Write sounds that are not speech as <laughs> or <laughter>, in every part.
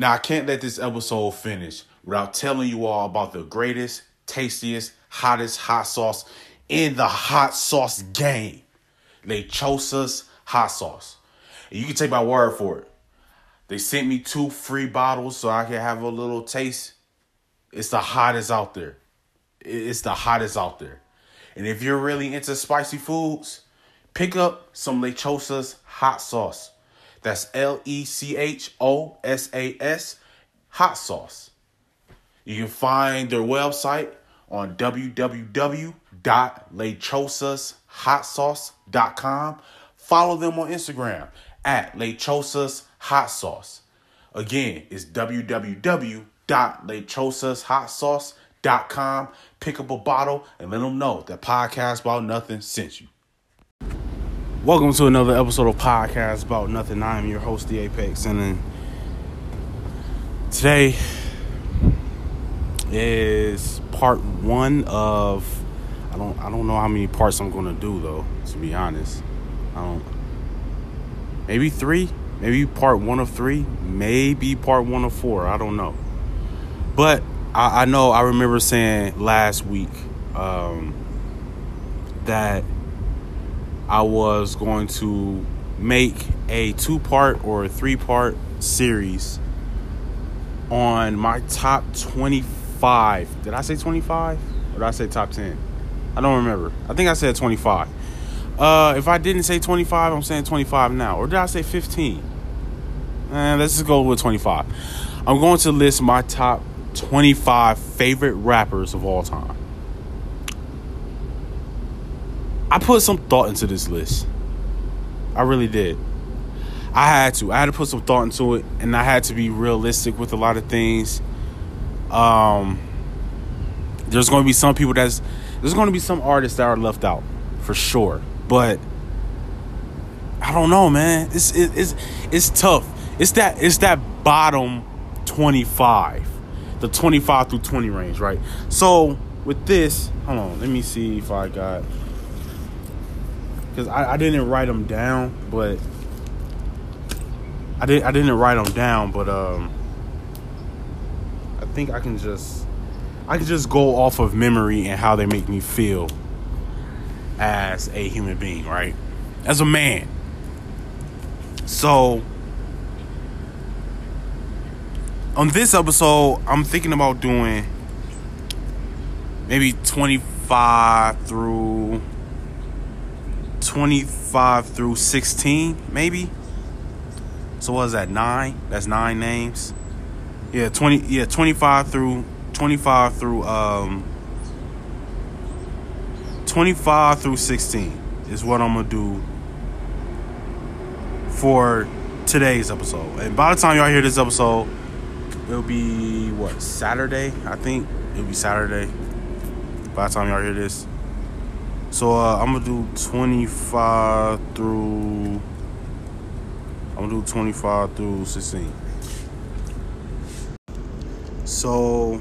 Now, I can't let this episode finish without telling you all about the greatest, tastiest, hottest hot sauce in the hot sauce game. Lechosa's hot sauce. And you can take my word for it. They sent me two free bottles so I can have a little taste. It's the hottest out there. It's the hottest out there. And if you're really into spicy foods, pick up some Lechosa's hot sauce. That's L E C H O S A S hot sauce. You can find their website on www.lechosashotsauce.com. Follow them on Instagram at Lechosas Hot Sauce. Again, it's www.lechosashotsauce.com. Pick up a bottle and let them know that Podcast About Nothing sent you. Welcome to another episode of Podcast About Nothing. I am your host, The Apex, and today is part one of I don't I don't know how many parts I'm gonna do though, to be honest. I don't maybe three, maybe part one of three, maybe part one of four. I don't know. But I, I know I remember saying last week um, that I was going to make a two part or a three part series on my top 25. Did I say 25? Or did I say top 10? I don't remember. I think I said 25. Uh, if I didn't say 25, I'm saying 25 now. Or did I say 15? Eh, let's just go with 25. I'm going to list my top 25 favorite rappers of all time. I put some thought into this list. I really did. I had to. I had to put some thought into it, and I had to be realistic with a lot of things. Um, there's going to be some people that's there's going to be some artists that are left out for sure, but I don't know, man. It's it, it's it's tough. It's that it's that bottom twenty five, the twenty five through twenty range, right? So with this, hold on. Let me see if I got because I, I didn't write them down, but I didn't I didn't write them down, but um, I think I can just I can just go off of memory and how they make me feel as a human being, right? As a man. So on this episode, I'm thinking about doing maybe 25 through 25 through 16, maybe. So what is that nine? That's nine names. Yeah, 20. Yeah, 25 through 25 through um 25 through 16 is what I'm gonna do for today's episode. And by the time y'all hear this episode, it'll be what Saturday, I think. It'll be Saturday. By the time y'all hear this. So uh, I'm gonna do 25 through. I'm gonna do 25 through 16. So,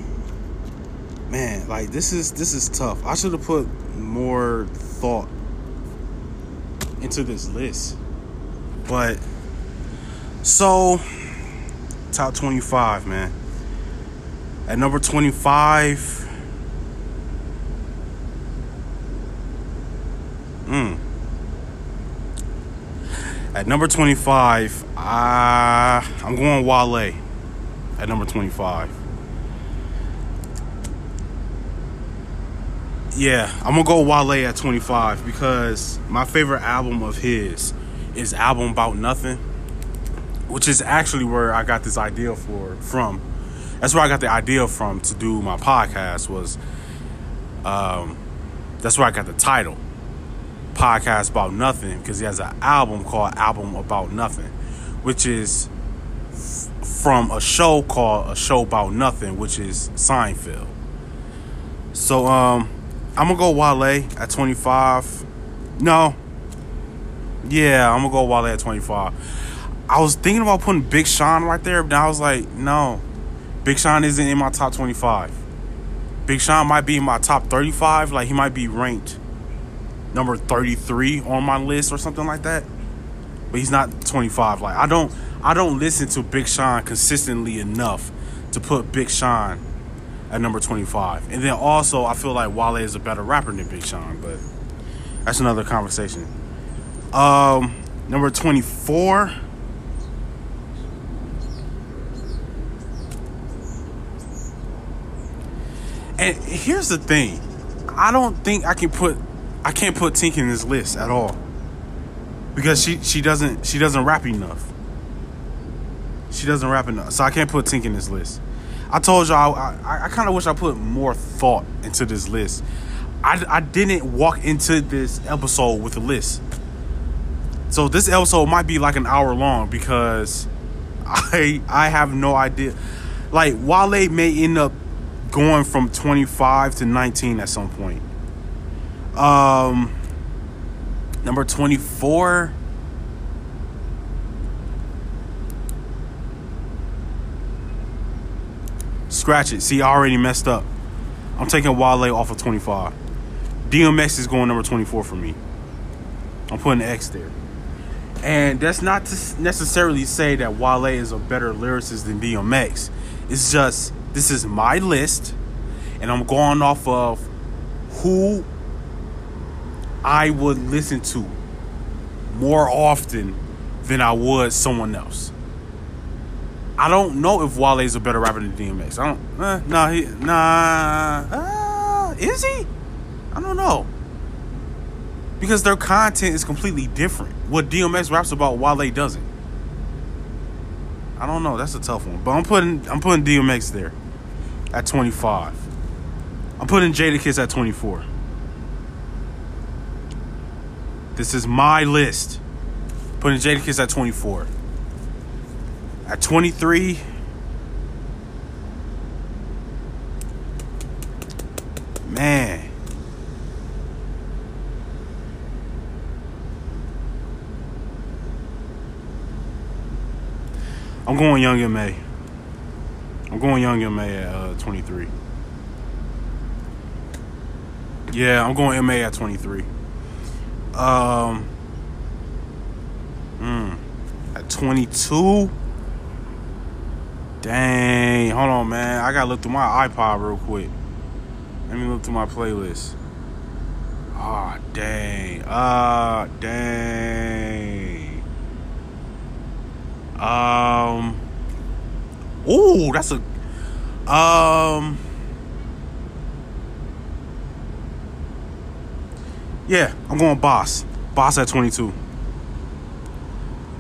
man, like this is this is tough. I should have put more thought into this list, but so top 25, man. At number 25. Mm. At number 25, I, I'm going Wale at number 25. Yeah, I'm gonna go Wale at 25 because my favorite album of his is album about nothing, which is actually where I got this idea for from. That's where I got the idea from to do my podcast was. Um, that's where I got the title podcast about nothing because he has an album called Album About Nothing, which is f- from a show called A Show About Nothing, which is Seinfeld. So um I'm gonna go Wale at 25. No. Yeah, I'm gonna go Wale at 25. I was thinking about putting Big Sean right there, but I was like, no. Big Sean isn't in my top 25. Big Sean might be in my top 35. Like he might be ranked number 33 on my list or something like that. But he's not 25. Like I don't I don't listen to Big Sean consistently enough to put Big Sean at number 25. And then also, I feel like Wale is a better rapper than Big Sean, but that's another conversation. Um, number 24. And here's the thing. I don't think I can put I can't put Tink in this list at all. Because she she doesn't she doesn't rap enough. She doesn't rap enough. So I can't put Tink in this list. I told y'all I, I, I kind of wish I put more thought into this list. I, I didn't walk into this episode with a list. So this episode might be like an hour long because <laughs> I I have no idea. Like Wale may end up going from 25 to 19 at some point. Um number 24 Scratch it. See, I already messed up. I'm taking Wale off of 25. DMX is going number 24 for me. I'm putting an X there. And that's not to necessarily say that Wale is a better lyricist than DMX. It's just, this is my list, and I'm going off of who I would listen to more often than I would someone else. I don't know if Wale is a better rapper than DMX. I don't. Uh, nah, he, nah. Uh, is he? I don't know. Because their content is completely different. What DMX raps about, Wale doesn't. I don't know. That's a tough one. But I'm putting I'm putting DMX there at 25. I'm putting Jadakiss at 24. This is my list. Putting Jadakiss at 24. At 23, man. I'm going Young M.A. I'm going Young M.A. at uh, 23. Yeah, I'm going M.A. at 23. Um, mm, at 22. Dang, hold on, man. I gotta look through my iPod real quick. Let me look through my playlist. Ah, oh, dang. Ah, uh, dang. Um. Ooh, that's a. Um. Yeah, I'm going boss. Boss at 22.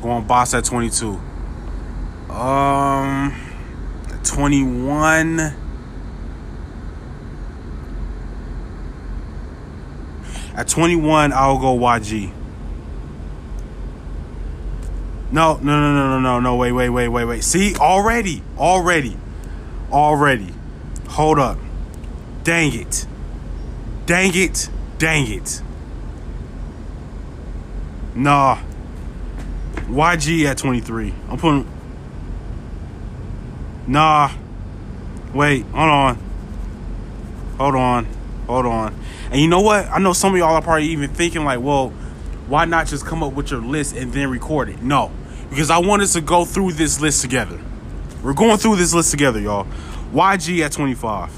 Going boss at 22. Um. 21. At 21, I'll go YG. No, no, no, no, no, no, no. Wait, wait, wait, wait, wait. See, already, already, already. Hold up. Dang it. Dang it. Dang it. Nah. YG at 23. I'm putting Nah. Wait, hold on. Hold on. Hold on. And you know what? I know some of y'all are probably even thinking, like, well, why not just come up with your list and then record it? No. Because I want us to go through this list together. We're going through this list together, y'all. YG at 25.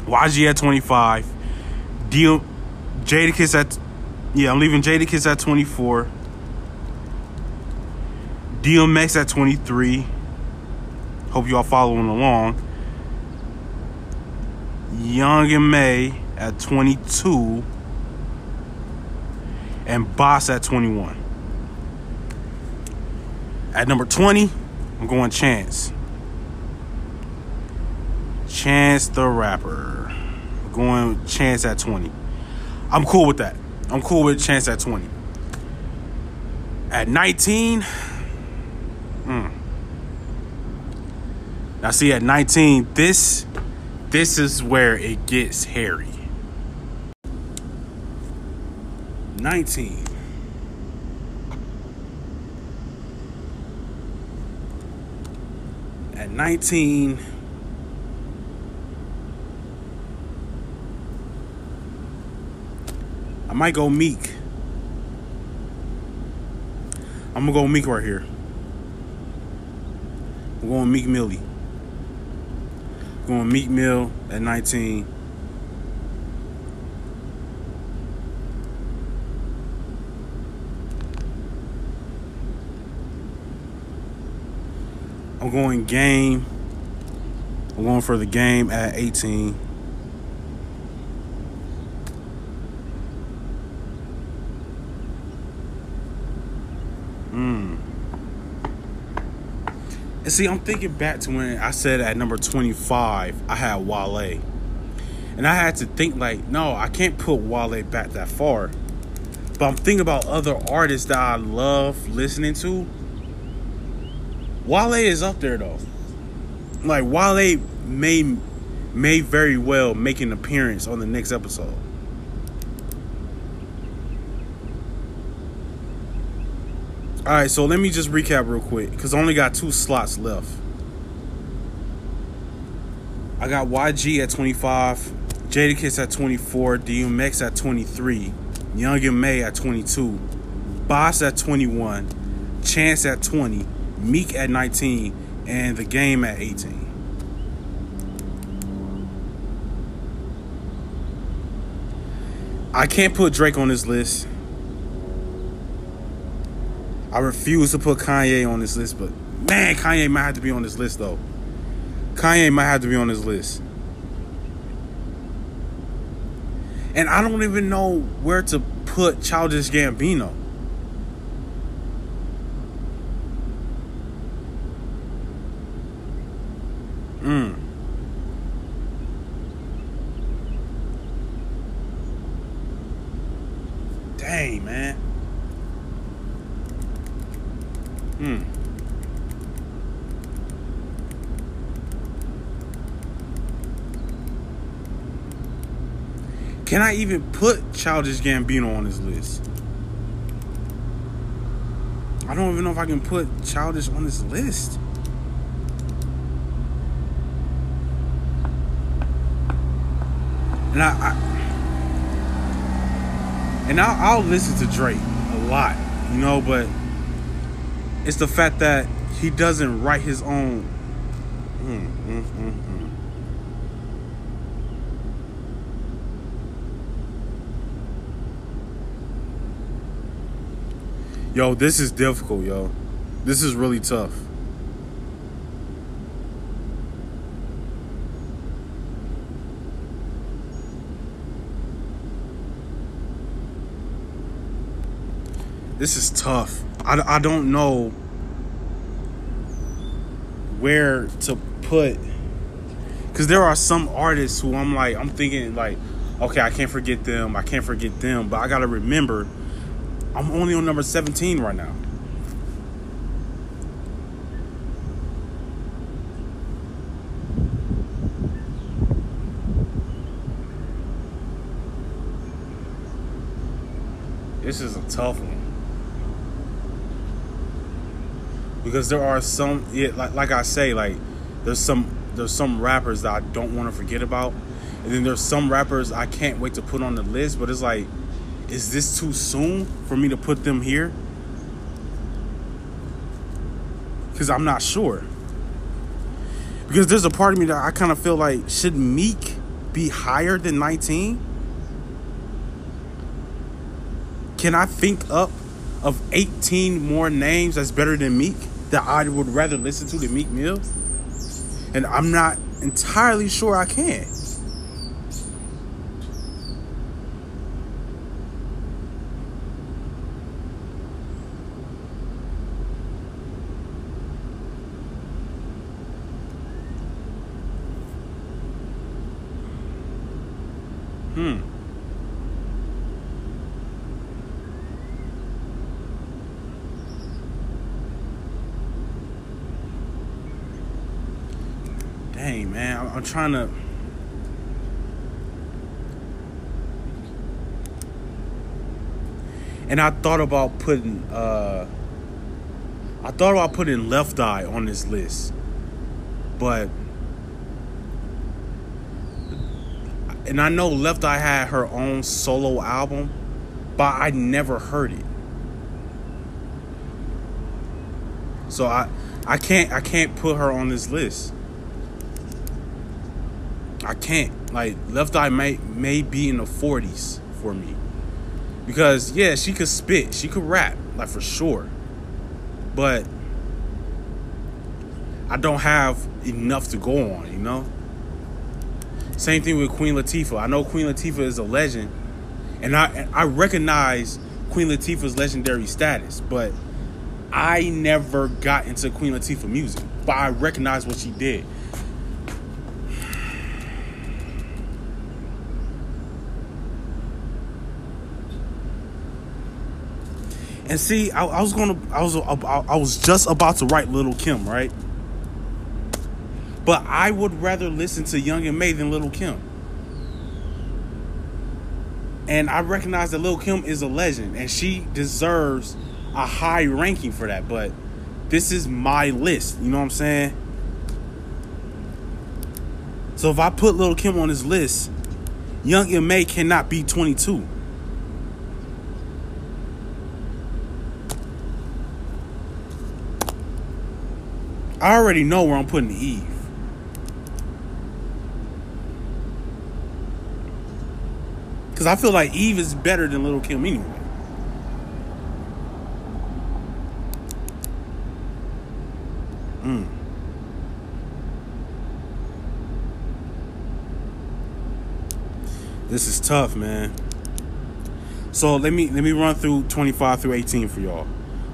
YG at 25. D- Jadakiss at yeah, I'm leaving Jadakiss at 24. DMX at 23. Hope y'all following along. Young M.A at 22. And Boss at 21. At number 20, I'm going Chance. Chance the Rapper. I'm going Chance at 20. I'm cool with that. I'm cool with Chance at 20. At 19, hmm. Now see at 19, this this is where it gets hairy. 19. At 19, I might go Meek. I'm gonna go Meek right here. I'm going Meek Millie. Going Meek Mill at 19. I'm going game. I'm going for the game at 18. And see, I'm thinking back to when I said at number 25, I had Wale. And I had to think, like, no, I can't put Wale back that far. But I'm thinking about other artists that I love listening to. Wale is up there, though. Like, Wale may, may very well make an appearance on the next episode. All right, so let me just recap real quick because I only got two slots left. I got YG at 25, Jadakiss at 24, DMX at 23, Young M.A at 22, Boss at 21, Chance at 20, Meek at 19, and The Game at 18. I can't put Drake on this list. I refuse to put Kanye on this list, but man, Kanye might have to be on this list though. Kanye might have to be on this list. And I don't even know where to put Childish Gambino. Mm. Dang, man. Hmm. Can I even put Childish Gambino on this list? I don't even know if I can put Childish on this list. And I, I and I'll, I'll listen to Drake a lot, you know, but it's the fact that he doesn't write his own. Mm, mm, mm, mm. Yo, this is difficult, yo. This is really tough. This is tough. I, I don't know where to put because there are some artists who I'm like I'm thinking like okay I can't forget them I can't forget them but I gotta remember I'm only on number 17 right now. This is a tough one. Because there are some yeah, like like I say like there's some there's some rappers that I don't want to forget about. And then there's some rappers I can't wait to put on the list but it's like is this too soon for me to put them here cuz I'm not sure because there's a part of me that I kind of feel like should Meek be higher than 19 can I think up of 18 more names that's better than Meek that I would rather listen to than Meek Mill? And I'm not entirely sure I can. Hmm. Dang, man. I'm, trying to. And I thought about putting. uh I thought about putting Left Eye on this list, but and I know Left Eye had her own solo album, but I never heard it. So I I can't I can't put her on this list. I can't. Like Left Eye may may be in the 40s for me. Because yeah, she could spit, she could rap, like for sure. But I don't have enough to go on, you know? Same thing with Queen Latifah. I know Queen Latifah is a legend, and I I recognize Queen Latifah's legendary status, but I never got into Queen Latifah music, but I recognize what she did. And see, I, I was gonna, I was, I was just about to write Little Kim, right? But I would rather listen to Young M.A than Little Kim. And I recognize that Little Kim is a legend, and she deserves a high ranking for that. But this is my list. You know what I'm saying? So if I put Little Kim on this list, Young M.A cannot be 22. I already know where I'm putting Eve. Because I feel like Eve is better than Little Kim anyway. Mm. This is tough, man. So let me let me run through 25 through 18 for y'all.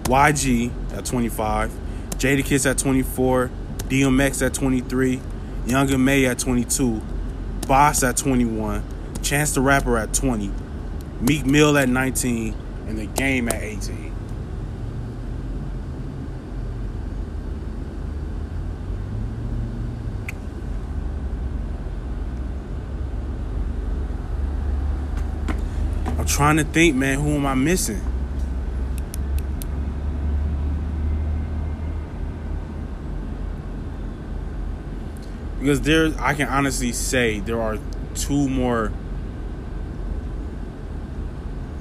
YG at 25, Jadakiss at 24, DMX at 23, Young M.A at 22, Boss at 21, Chance the Rapper at 20, Meek Mill at 19, and The Game at 18. I'm trying to think, man, who am I missing? Because there I can honestly say there are two more.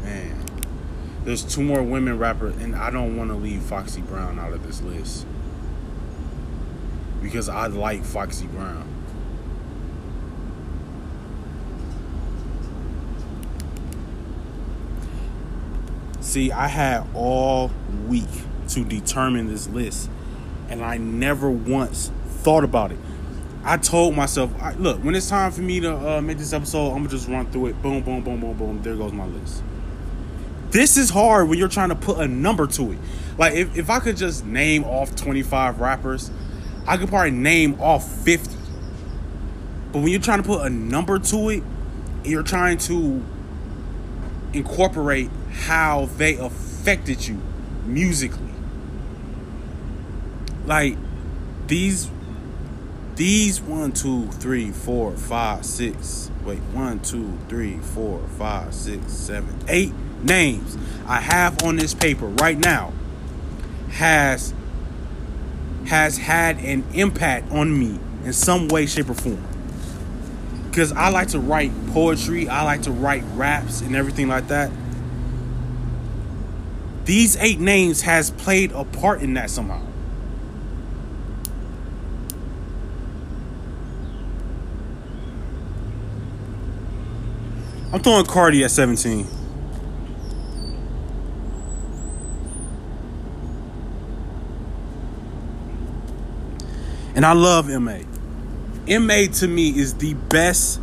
Man. There's two more women rappers and I don't want to leave Foxy Brown out of this list. Because I like Foxy Brown. See, I had all week to determine this list and I never once thought about it. I told myself, look, when it's time for me to uh, make this episode, I'm gonna just run through it. Boom, boom, boom, boom, boom. There goes my list. This is hard when you're trying to put a number to it. Like if, if I could just name off 25 rappers, I could probably name off 50. But when you're trying to put a number to it, you're trying to incorporate how they affected you musically. Like these these one, two, three, four, five, six. Wait, one, two, three, four, five, six, seven, eight names I have on this paper right now has has had an impact on me in some way, shape, or form. Because I like to write poetry, I like to write raps and everything like that. These eight names has played a part in that somehow. I'm throwing Cardi at 17. And I love MA. MA to me is the best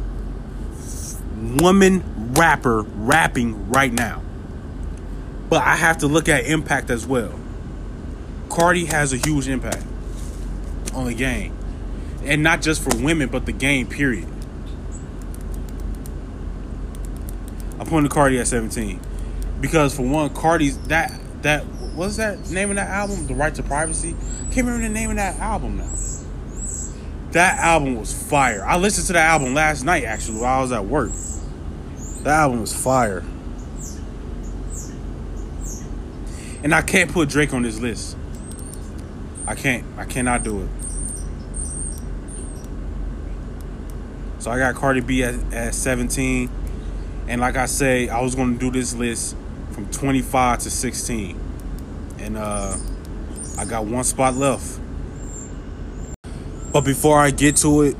woman rapper rapping right now. But I have to look at impact as well. Cardi has a huge impact on the game. And not just for women, but the game, period. Putting Cardi at 17 because for one, Cardi's that that what's that name of that album? The Right to Privacy. Can't remember the name of that album now. That album was fire. I listened to that album last night actually while I was at work. That album was fire. And I can't put Drake on this list. I can't. I cannot do it. So I got Cardi B at, at 17. And like I say, I was going to do this list from 25 to 16. And uh, I got one spot left. But before I get to it,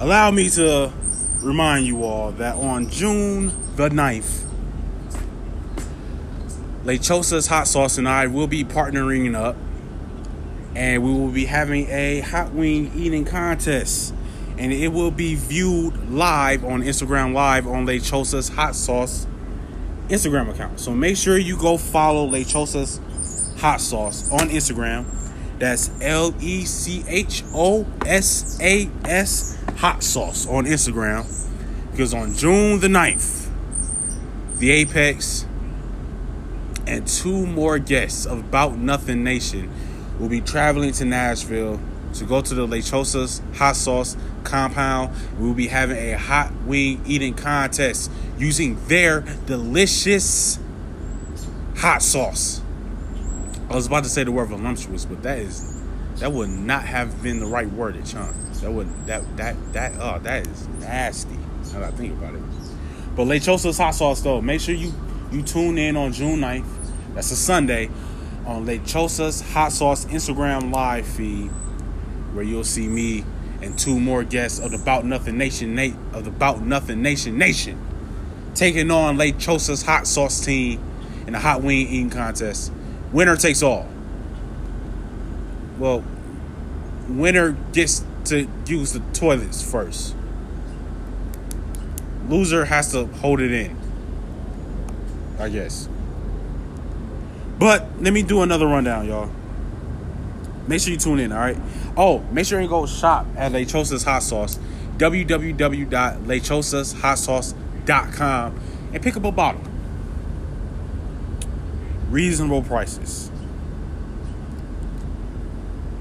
allow me to remind you all that on June the 9th, Lechosa's Hot Sauce and I will be partnering up and we will be having a hot wing eating contest. And it will be viewed live on Instagram Live on Lechosa's Hot Sauce Instagram account. So make sure you go follow Lechosa's Hot Sauce on Instagram. That's L E C H O S A S Hot Sauce on Instagram. Because on June the 9th, the Apex and two more guests of About Nothing Nation will be traveling to Nashville to go to the Lechosa's Hot Sauce compound. We will be having a hot wing eating contest using their delicious hot sauce. I was about to say the word voluptuous, but that is that would not have been the right word at Chun. That would that that that oh that is nasty. Now that I think about it. But Lechosa's hot sauce though, make sure you you tune in on June 9th. That's a Sunday on Lechosa's hot sauce Instagram live feed, where you'll see me and two more guests of the About Nothing Nation Nate of the About Nothing Nation Nation taking on Lechosa's hot sauce team in a hot wing eating contest. Winner takes all. Well, winner gets to use the toilets first. Loser has to hold it in. I guess. But let me do another rundown, y'all. Make sure you tune in, all right? Oh, make sure you go shop at Lechosa's Hot Sauce, www.lechosashotsauce.com, and pick up a bottle. Reasonable prices.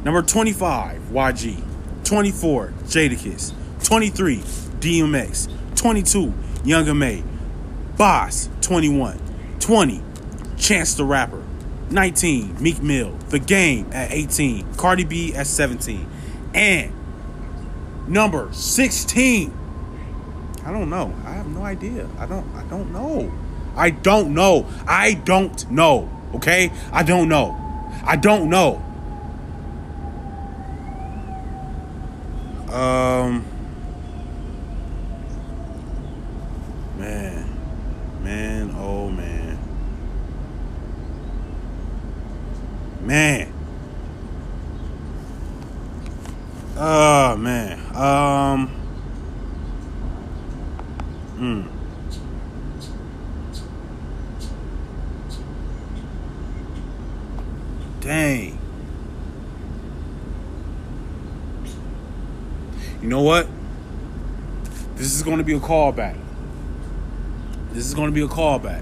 Number 25, YG. 24, Jadakiss. 23, DMX. 22, Young M.A. Boss, 21. 20, Chance the Rapper. 19, Meek Mill. The Game at 18. Cardi B at 17. And number 16. I don't know. I have no idea. I don't I don't know. I don't know. I don't know. Okay? I don't know. I don't know. Um man. Man, oh man. Man. Oh man. Um Hmm. Dang. You know what? This is going to be a callback. This is going to be a callback.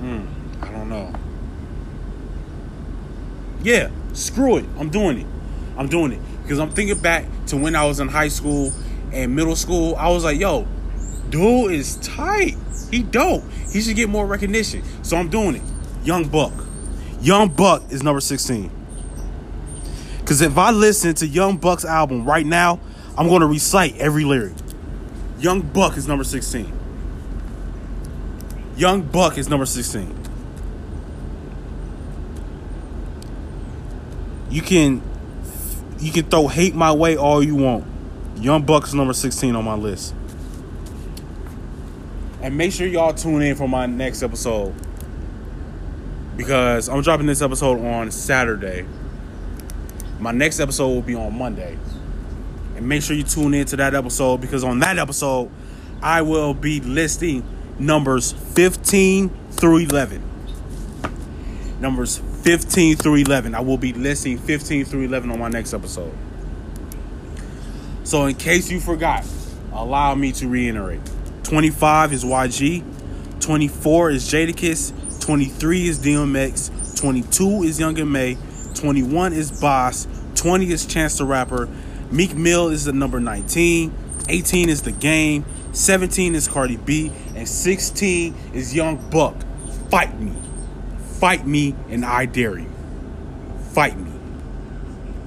Hmm. I don't know. Yeah, screw it. I'm doing it. I'm doing it because I'm thinking back to when I was in high school and middle school. I was like, yo, dude is tight. He dope. He should get more recognition. So I'm doing it. Young Buck. Young Buck is number 16. Because if I listen to Young Buck's album right now, I'm going to recite every lyric. Young Buck is number 16. Young Buck is number 16. You can you can throw hate my way all you want. Young Buck is number 16 on my list. And make sure y'all tune in for my next episode. Because I'm dropping this episode on Saturday. My next episode will be on Monday. And make sure you tune in to that episode because on that episode, I will be listing numbers 15 through 11. Numbers 15 through 11. I will be listing 15 through 11 on my next episode. So, in case you forgot, allow me to reiterate 25 is YG, 24 is Jadakiss, 23 is DMX, 22 is Young M.A, 21 is Boss, 20 is Chance the Rapper, Meek Mill is the number 19, 18 is The Game, 17 is Cardi B, and 16 is Young Buck. Fight me. Fight me, and I dare you. Fight me.